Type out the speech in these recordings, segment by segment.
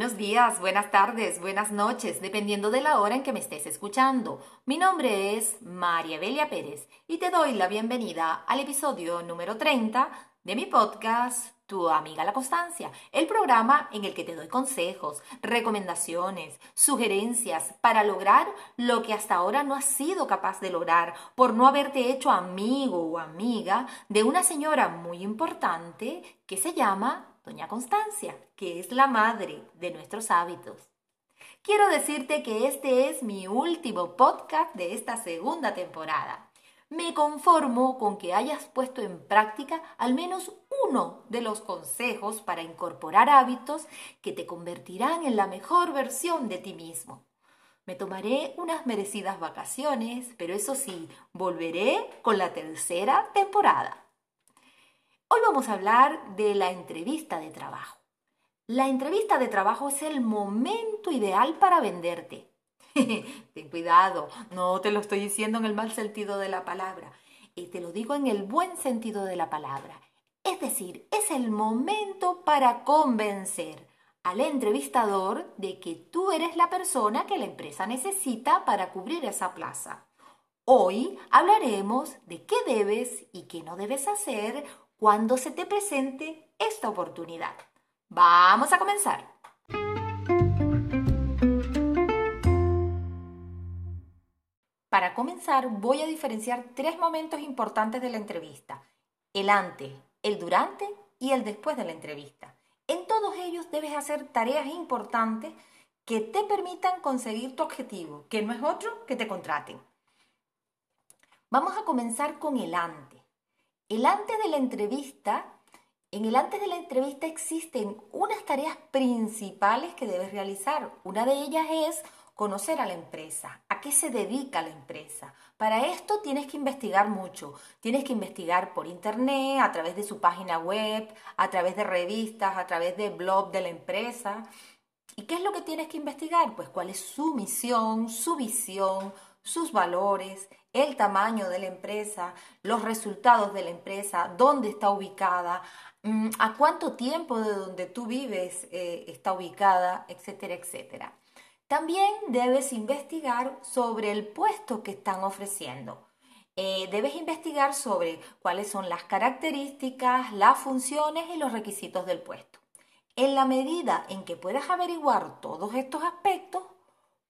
Buenos días, buenas tardes, buenas noches, dependiendo de la hora en que me estés escuchando. Mi nombre es María Belia Pérez y te doy la bienvenida al episodio número 30 de mi podcast Tu amiga la constancia, el programa en el que te doy consejos, recomendaciones, sugerencias para lograr lo que hasta ahora no has sido capaz de lograr por no haberte hecho amigo o amiga de una señora muy importante que se llama Doña Constancia, que es la madre de nuestros hábitos. Quiero decirte que este es mi último podcast de esta segunda temporada. Me conformo con que hayas puesto en práctica al menos uno de los consejos para incorporar hábitos que te convertirán en la mejor versión de ti mismo. Me tomaré unas merecidas vacaciones, pero eso sí, volveré con la tercera temporada. Hoy vamos a hablar de la entrevista de trabajo. La entrevista de trabajo es el momento ideal para venderte. Ten cuidado, no te lo estoy diciendo en el mal sentido de la palabra, y te lo digo en el buen sentido de la palabra. Es decir, es el momento para convencer al entrevistador de que tú eres la persona que la empresa necesita para cubrir esa plaza. Hoy hablaremos de qué debes y qué no debes hacer cuando se te presente esta oportunidad. Vamos a comenzar. Para comenzar, voy a diferenciar tres momentos importantes de la entrevista. El antes, el durante y el después de la entrevista. En todos ellos debes hacer tareas importantes que te permitan conseguir tu objetivo, que no es otro que te contraten. Vamos a comenzar con el antes. El antes de la entrevista, en el antes de la entrevista existen unas tareas principales que debes realizar. Una de ellas es conocer a la empresa, a qué se dedica la empresa. Para esto tienes que investigar mucho. Tienes que investigar por internet, a través de su página web, a través de revistas, a través de blog de la empresa. ¿Y qué es lo que tienes que investigar? Pues cuál es su misión, su visión, sus valores, el tamaño de la empresa, los resultados de la empresa, dónde está ubicada, mm, a cuánto tiempo de donde tú vives eh, está ubicada, etcétera, etcétera. También debes investigar sobre el puesto que están ofreciendo. Eh, debes investigar sobre cuáles son las características, las funciones y los requisitos del puesto. En la medida en que puedas averiguar todos estos aspectos,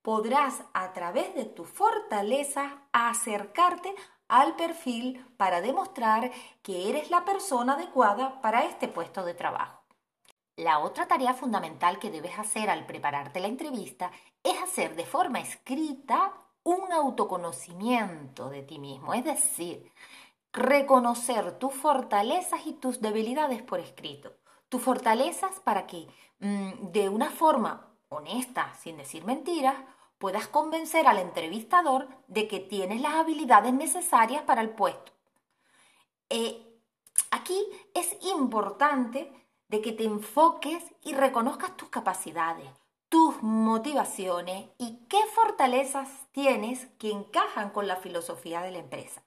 podrás a través de tu fortaleza acercarte al perfil para demostrar que eres la persona adecuada para este puesto de trabajo. La otra tarea fundamental que debes hacer al prepararte la entrevista es hacer de forma escrita un autoconocimiento de ti mismo, es decir, reconocer tus fortalezas y tus debilidades por escrito. Tus fortalezas para que mm, de una forma honesta, sin decir mentiras, puedas convencer al entrevistador de que tienes las habilidades necesarias para el puesto. Eh, aquí es importante de que te enfoques y reconozcas tus capacidades, tus motivaciones y qué fortalezas tienes que encajan con la filosofía de la empresa.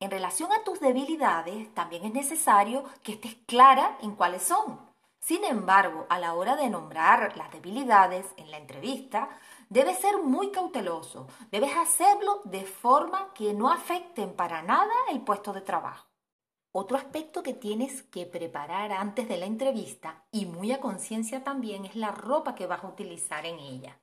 En relación a tus debilidades, también es necesario que estés clara en cuáles son. Sin embargo, a la hora de nombrar las debilidades en la entrevista, debes ser muy cauteloso. Debes hacerlo de forma que no afecten para nada el puesto de trabajo. Otro aspecto que tienes que preparar antes de la entrevista y muy a conciencia también es la ropa que vas a utilizar en ella.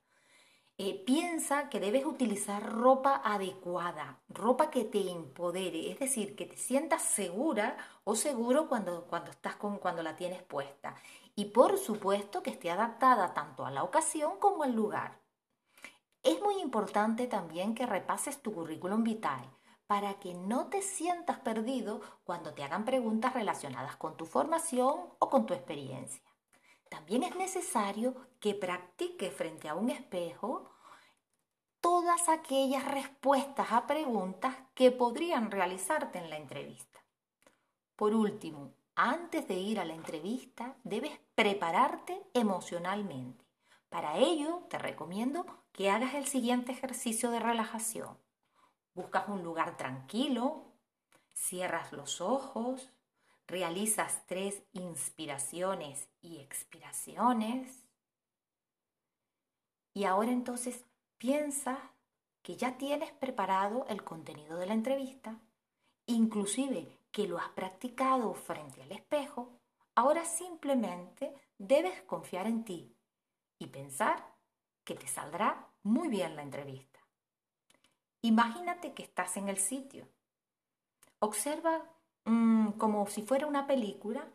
Eh, piensa que debes utilizar ropa adecuada, ropa que te empodere, es decir, que te sientas segura o seguro cuando, cuando, estás con, cuando la tienes puesta. Y por supuesto que esté adaptada tanto a la ocasión como al lugar. Es muy importante también que repases tu currículum vitae para que no te sientas perdido cuando te hagan preguntas relacionadas con tu formación o con tu experiencia. También es necesario que practiques frente a un espejo todas aquellas respuestas a preguntas que podrían realizarte en la entrevista. Por último, antes de ir a la entrevista, debes prepararte emocionalmente. Para ello, te recomiendo que hagas el siguiente ejercicio de relajación. Buscas un lugar tranquilo, cierras los ojos, realizas tres inspiraciones y expiraciones. Y ahora entonces piensa que ya tienes preparado el contenido de la entrevista, inclusive que lo has practicado frente al espejo, ahora simplemente debes confiar en ti y pensar que te saldrá muy bien la entrevista. Imagínate que estás en el sitio. Observa mm, como si fuera una película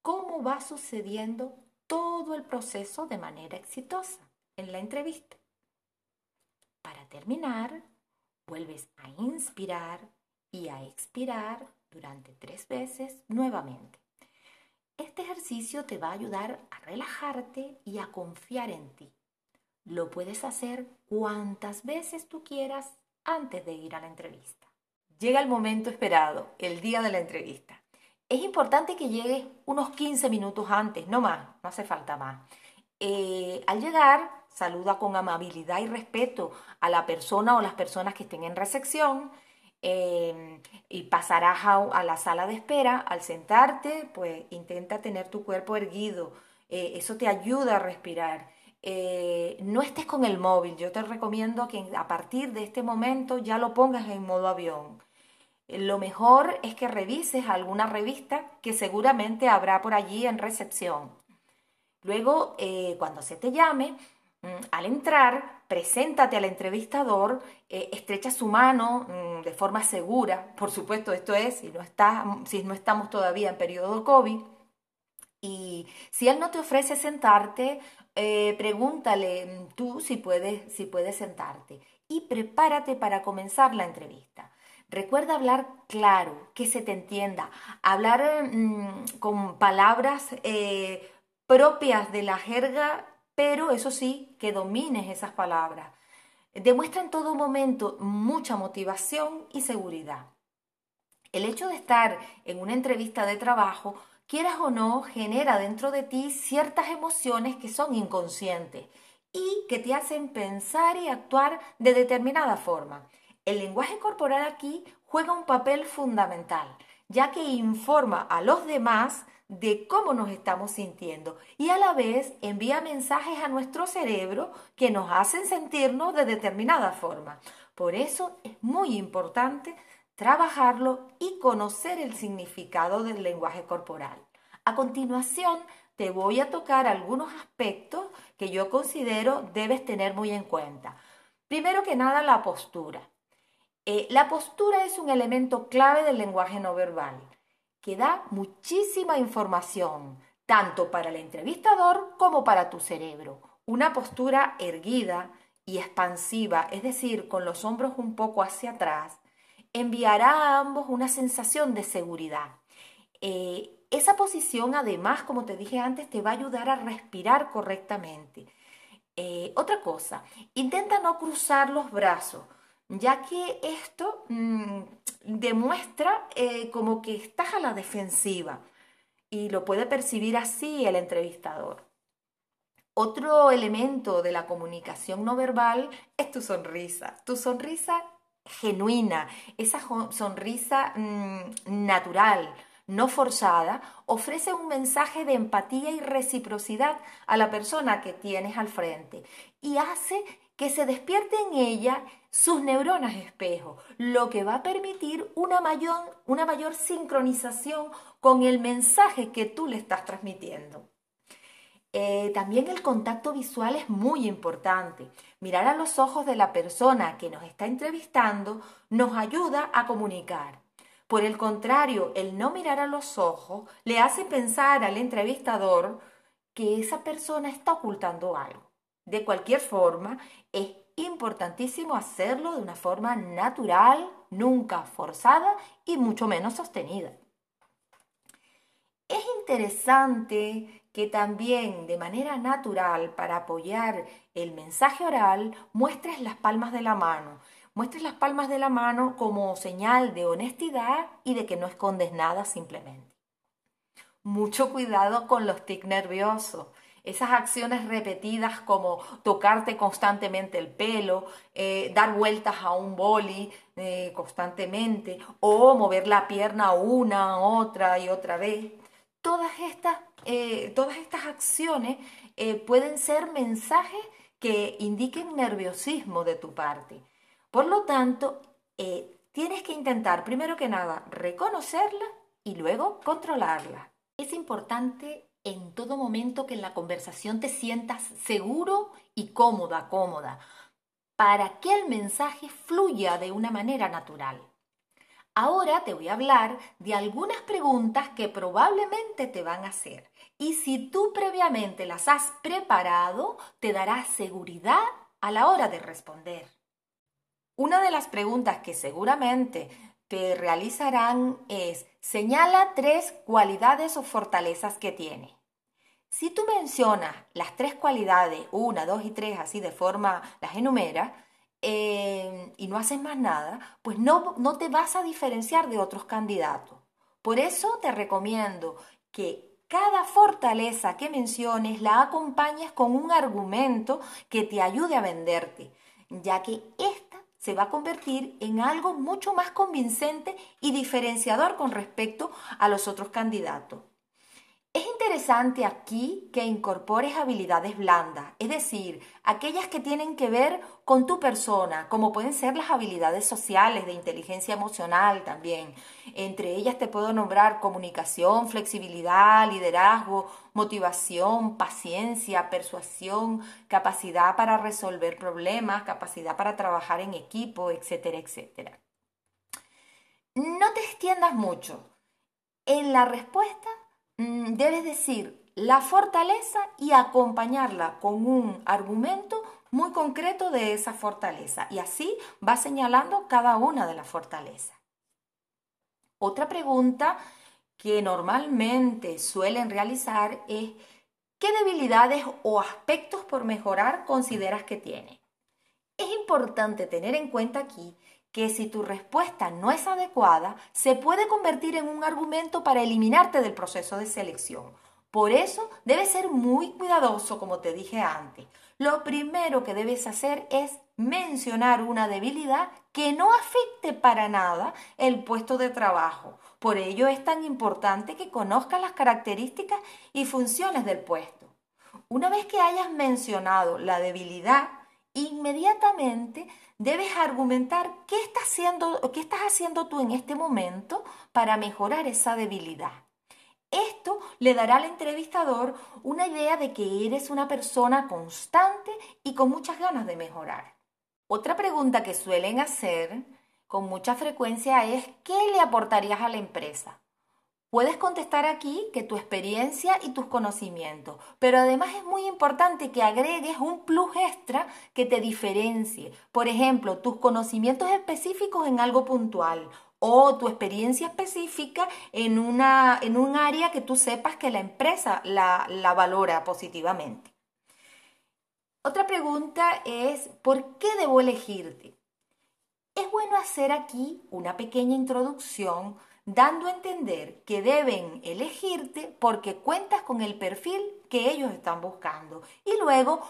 cómo va sucediendo todo el proceso de manera exitosa en la entrevista. Para terminar, vuelves a inspirar y a expirar durante tres veces nuevamente. Este ejercicio te va a ayudar a relajarte y a confiar en ti. Lo puedes hacer cuantas veces tú quieras antes de ir a la entrevista. Llega el momento esperado, el día de la entrevista. Es importante que llegues unos 15 minutos antes, no más, no hace falta más. Eh, al llegar, saluda con amabilidad y respeto a la persona o las personas que estén en recepción eh, y pasarás a, la sala de espera. Al sentarte, pues intenta tener tu cuerpo erguido. Eh, eso te ayuda a respirar. No estés con el móvil. Yo te recomiendo que a partir de este momento ya lo pongas en modo avión lo mejor es que revises alguna revista que seguramente habrá por allí en recepción. Luego, eh, cuando se te llame, mm, al entrar, preséntate al entrevistador, eh, estrecha su mano mm, de forma segura, por supuesto, esto es si no, si no estamos todavía en periodo COVID. Y si él no te ofrece sentarte, eh, pregúntale mm, tú si puedes, si puedes sentarte y prepárate para comenzar la entrevista. Recuerda hablar claro, que se te entienda, hablar mm, con palabras eh, propias de la jerga, pero eso sí, que domines esas palabras. Demuestra en todo momento mucha motivación y seguridad. El hecho de estar en una entrevista de trabajo, quieras o no, genera dentro de ti ciertas emociones que son inconscientes y que te hacen pensar y actuar de determinada forma. El lenguaje corporal aquí juega un papel fundamental, ya que informa a los demás de cómo nos estamos sintiendo y a la vez envía mensajes a nuestro cerebro que nos hacen sentirnos de determinada forma. Por eso es muy importante trabajarlo y conocer el significado del lenguaje corporal. A continuación, te voy a tocar algunos aspectos que yo considero debes tener muy en cuenta. Primero que nada, la postura. Eh, la postura es un elemento clave del lenguaje no verbal, que da muchísima información, tanto para el entrevistador como para tu cerebro. Una postura erguida y expansiva, es decir, con los hombros un poco hacia atrás, enviará a ambos una sensación de seguridad. Eh, esa posición, además, como te dije antes, te va a ayudar a respirar correctamente. Eh, otra cosa, intenta no cruzar los brazos ya que esto mm, demuestra eh, como que estás a la defensiva y lo puede percibir así el entrevistador. Otro elemento de la comunicación no verbal es tu sonrisa, tu sonrisa genuina, esa sonrisa mm, natural, no forzada, ofrece un mensaje de empatía y reciprocidad a la persona que tienes al frente y hace que se despierte en ella sus neuronas espejo, lo que va a permitir una mayor, una mayor sincronización con el mensaje que tú le estás transmitiendo. Eh, también el contacto visual es muy importante. Mirar a los ojos de la persona que nos está entrevistando nos ayuda a comunicar. Por el contrario, el no mirar a los ojos le hace pensar al entrevistador que esa persona está ocultando algo. De cualquier forma, es importantísimo hacerlo de una forma natural, nunca forzada y mucho menos sostenida. Es interesante que también de manera natural, para apoyar el mensaje oral, muestres las palmas de la mano. Muestres las palmas de la mano como señal de honestidad y de que no escondes nada simplemente. Mucho cuidado con los tics nerviosos. Esas acciones repetidas como tocarte constantemente el pelo, eh, dar vueltas a un boli eh, constantemente o mover la pierna una, otra y otra vez. Todas estas, eh, todas estas acciones pueden ser mensajes que indiquen nerviosismo de tu parte. Por lo tanto, eh, tienes que intentar, primero que nada, reconocerla y luego controlarla. Es importante en todo momento que en la conversación te sientas seguro y cómoda, cómoda, para que el mensaje fluya de una manera natural. Ahora te voy a hablar de algunas preguntas que probablemente te van a hacer. Y si tú previamente las has preparado, te dará seguridad a la hora de responder. Una de las preguntas que seguramente te realizarán es, señala tres cualidades o fortalezas que tiene. Si tú mencionas las tres cualidades, una, dos y tres, así de forma las enumeras, eh, y no haces más nada, pues no, no te vas a diferenciar de otros candidatos. Por eso te recomiendo que cada fortaleza que menciones la acompañes con un argumento que te ayude a venderte, ya que esta se va a convertir en algo mucho más convincente y diferenciador con respecto a los otros candidatos. Es interesante aquí que incorpores habilidades blandas, es decir, aquellas que tienen que ver con tu persona, como pueden ser las habilidades sociales, de inteligencia emocional también. Entre ellas te puedo nombrar comunicación, flexibilidad, liderazgo, motivación, paciencia, persuasión, capacidad para resolver problemas, capacidad para trabajar en equipo, etcétera, etcétera. No te extiendas mucho. En la respuesta debes decir la fortaleza y acompañarla con un argumento muy concreto de esa fortaleza. Y así va señalando cada una de las fortalezas. Otra pregunta que normalmente suelen realizar es ¿qué debilidades o aspectos por mejorar consideras que tiene? Es importante tener en cuenta aquí que si tu respuesta no es adecuada, se puede convertir en un argumento para eliminarte del proceso de selección. Por eso debes ser muy cuidadoso, como te dije antes. Lo primero que debes hacer es mencionar una debilidad que no afecte para nada el puesto de trabajo. Por ello es tan importante que conozcas las características y funciones del puesto. Una vez que hayas mencionado la debilidad, inmediatamente debes argumentar qué estás, haciendo, qué estás haciendo tú en este momento para mejorar esa debilidad. Esto le dará al entrevistador una idea de que eres una persona constante y con muchas ganas de mejorar. Otra pregunta que suelen hacer con mucha frecuencia es ¿qué le aportarías a la empresa? Puedes contestar aquí que tu experiencia y tus conocimientos, pero además es muy importante que agregues un plus extra que te diferencie. Por ejemplo, tus conocimientos específicos en algo puntual o tu experiencia específica en, una, en un área que tú sepas que la empresa la, la valora positivamente. Otra pregunta es, ¿por qué debo elegirte? Es bueno hacer aquí una pequeña introducción dando a entender que deben elegirte porque cuentas con el perfil que ellos están buscando. Y luego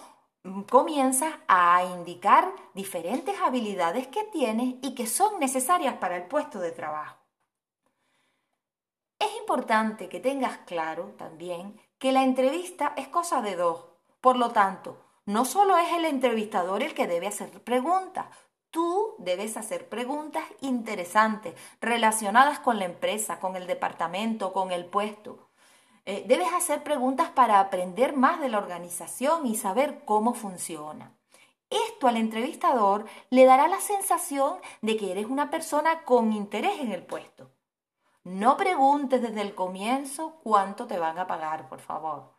mm, comienzas a indicar diferentes habilidades que tienes y que son necesarias para el puesto de trabajo. Es importante que tengas claro también que la entrevista es cosa de dos. Por lo tanto, no solo es el entrevistador el que debe hacer preguntas, Tú debes hacer preguntas interesantes relacionadas con la empresa, con el departamento, con el puesto. Eh, debes hacer preguntas para aprender más de la organización y saber cómo funciona. Esto al entrevistador le dará la sensación de que eres una persona con interés en el puesto. No preguntes desde el comienzo cuánto te van a pagar, por favor.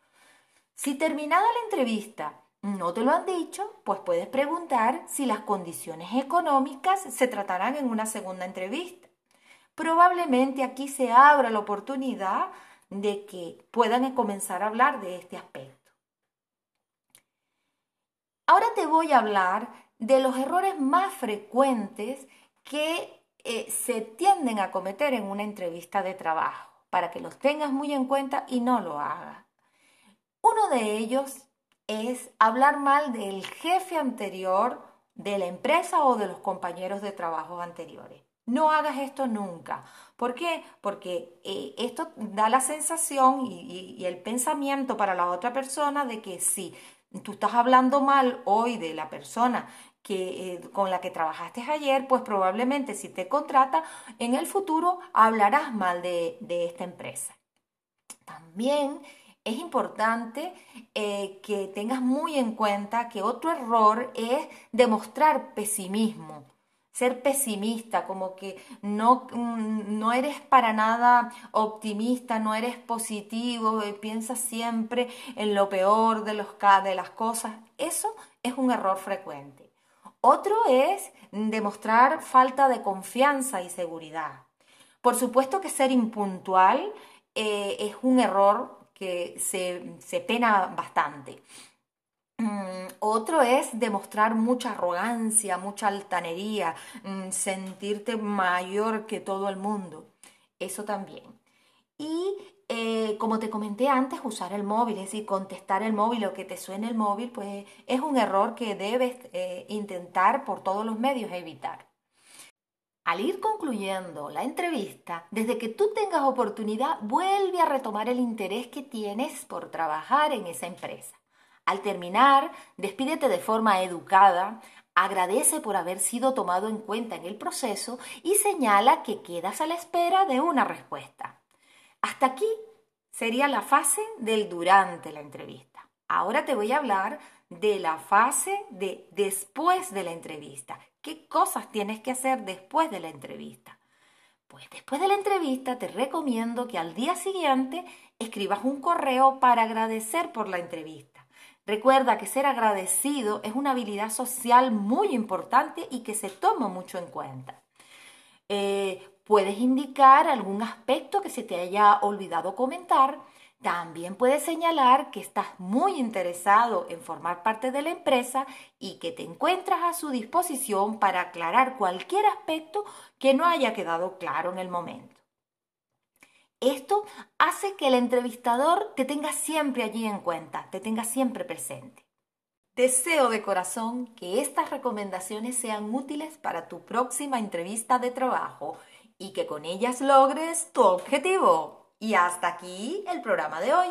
Si terminada la entrevista no te lo han dicho, pues puedes preguntar si las condiciones económicas se tratarán en una segunda entrevista. Probablemente aquí se abra la oportunidad de que puedan comenzar a hablar de este aspecto. Ahora te voy a hablar de los errores más frecuentes que eh, se tienden a cometer en una entrevista de trabajo, para que los tengas muy en cuenta y no lo hagas. Uno de ellos es hablar mal del jefe anterior de la empresa o de los compañeros de trabajo anteriores. No hagas esto nunca. ¿Por qué? Porque eh, esto da la sensación y, el pensamiento para la otra persona de que si tú estás hablando mal hoy de la persona que, eh, con la que trabajaste ayer, pues probablemente si te contrata, en el futuro hablarás mal de, esta empresa. También es importante eh, que tengas muy en cuenta que otro error es demostrar pesimismo ser pesimista, como que no, mm, no eres para nada optimista, no eres positivo, y piensas siempre en lo peor de, los, de las cosas. Eso es un error frecuente. Otro es demostrar falta de confianza y seguridad. Por supuesto que ser impuntual eh, es un error que se, se pena bastante. Mm, otro es demostrar mucha arrogancia, mucha altanería, mm, sentirte mayor que todo el mundo. Eso también. Y eh, como te comenté antes, usar el móvil, es decir, contestar el móvil o que te suene el móvil, pues es un error que debes eh, intentar por todos los medios evitar. Al ir concluyendo la entrevista, desde que tú tengas oportunidad, vuelve a retomar el interés que tienes por trabajar en esa empresa. Al terminar, despídete de forma educada, agradece por haber sido tomado en cuenta en el proceso y señala que quedas a la espera de una respuesta. Hasta aquí sería la fase del durante la entrevista. Ahora te voy a hablar de la fase de después de la entrevista. ¿Qué cosas tienes que hacer después de la entrevista? Pues después de la entrevista te recomiendo que al día siguiente escribas un correo para agradecer por la entrevista. Recuerda que ser agradecido es una habilidad social muy importante y que se toma mucho en cuenta. Eh, puedes indicar algún aspecto que se te haya olvidado comentar. También puedes señalar que estás muy interesado en formar parte de la empresa y que te encuentras a su disposición para aclarar cualquier aspecto que no haya quedado claro en el momento. Esto hace que el entrevistador te tenga siempre allí en cuenta, te tenga siempre presente. Deseo de corazón que estas recomendaciones sean útiles para tu próxima entrevista de trabajo y que con ellas logres tu objetivo. Y hasta aquí el programa de hoy.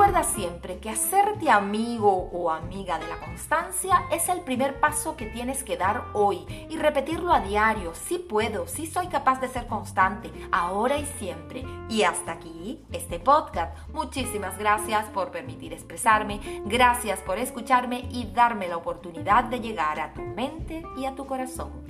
Recuerda siempre que hacerte amigo o amiga de la constancia es el primer paso que tienes que dar hoy y repetirlo a diario. Si puedo, si soy capaz de ser constante, ahora y siempre. Y hasta aquí este podcast. Muchísimas gracias por permitir expresarme, gracias por escucharme y darme la oportunidad de llegar a tu mente y a tu corazón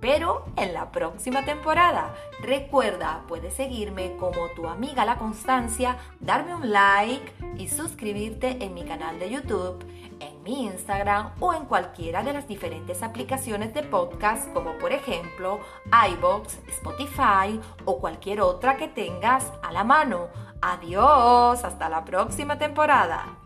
espero en la próxima temporada. Recuerda, puedes seguirme como tu amiga La Constancia, darme un like y suscribirte en mi canal de YouTube, en mi Instagram o en cualquiera de las diferentes aplicaciones de podcast como por ejemplo iBox, Spotify o cualquier otra que tengas a la mano. Adiós, hasta la próxima temporada.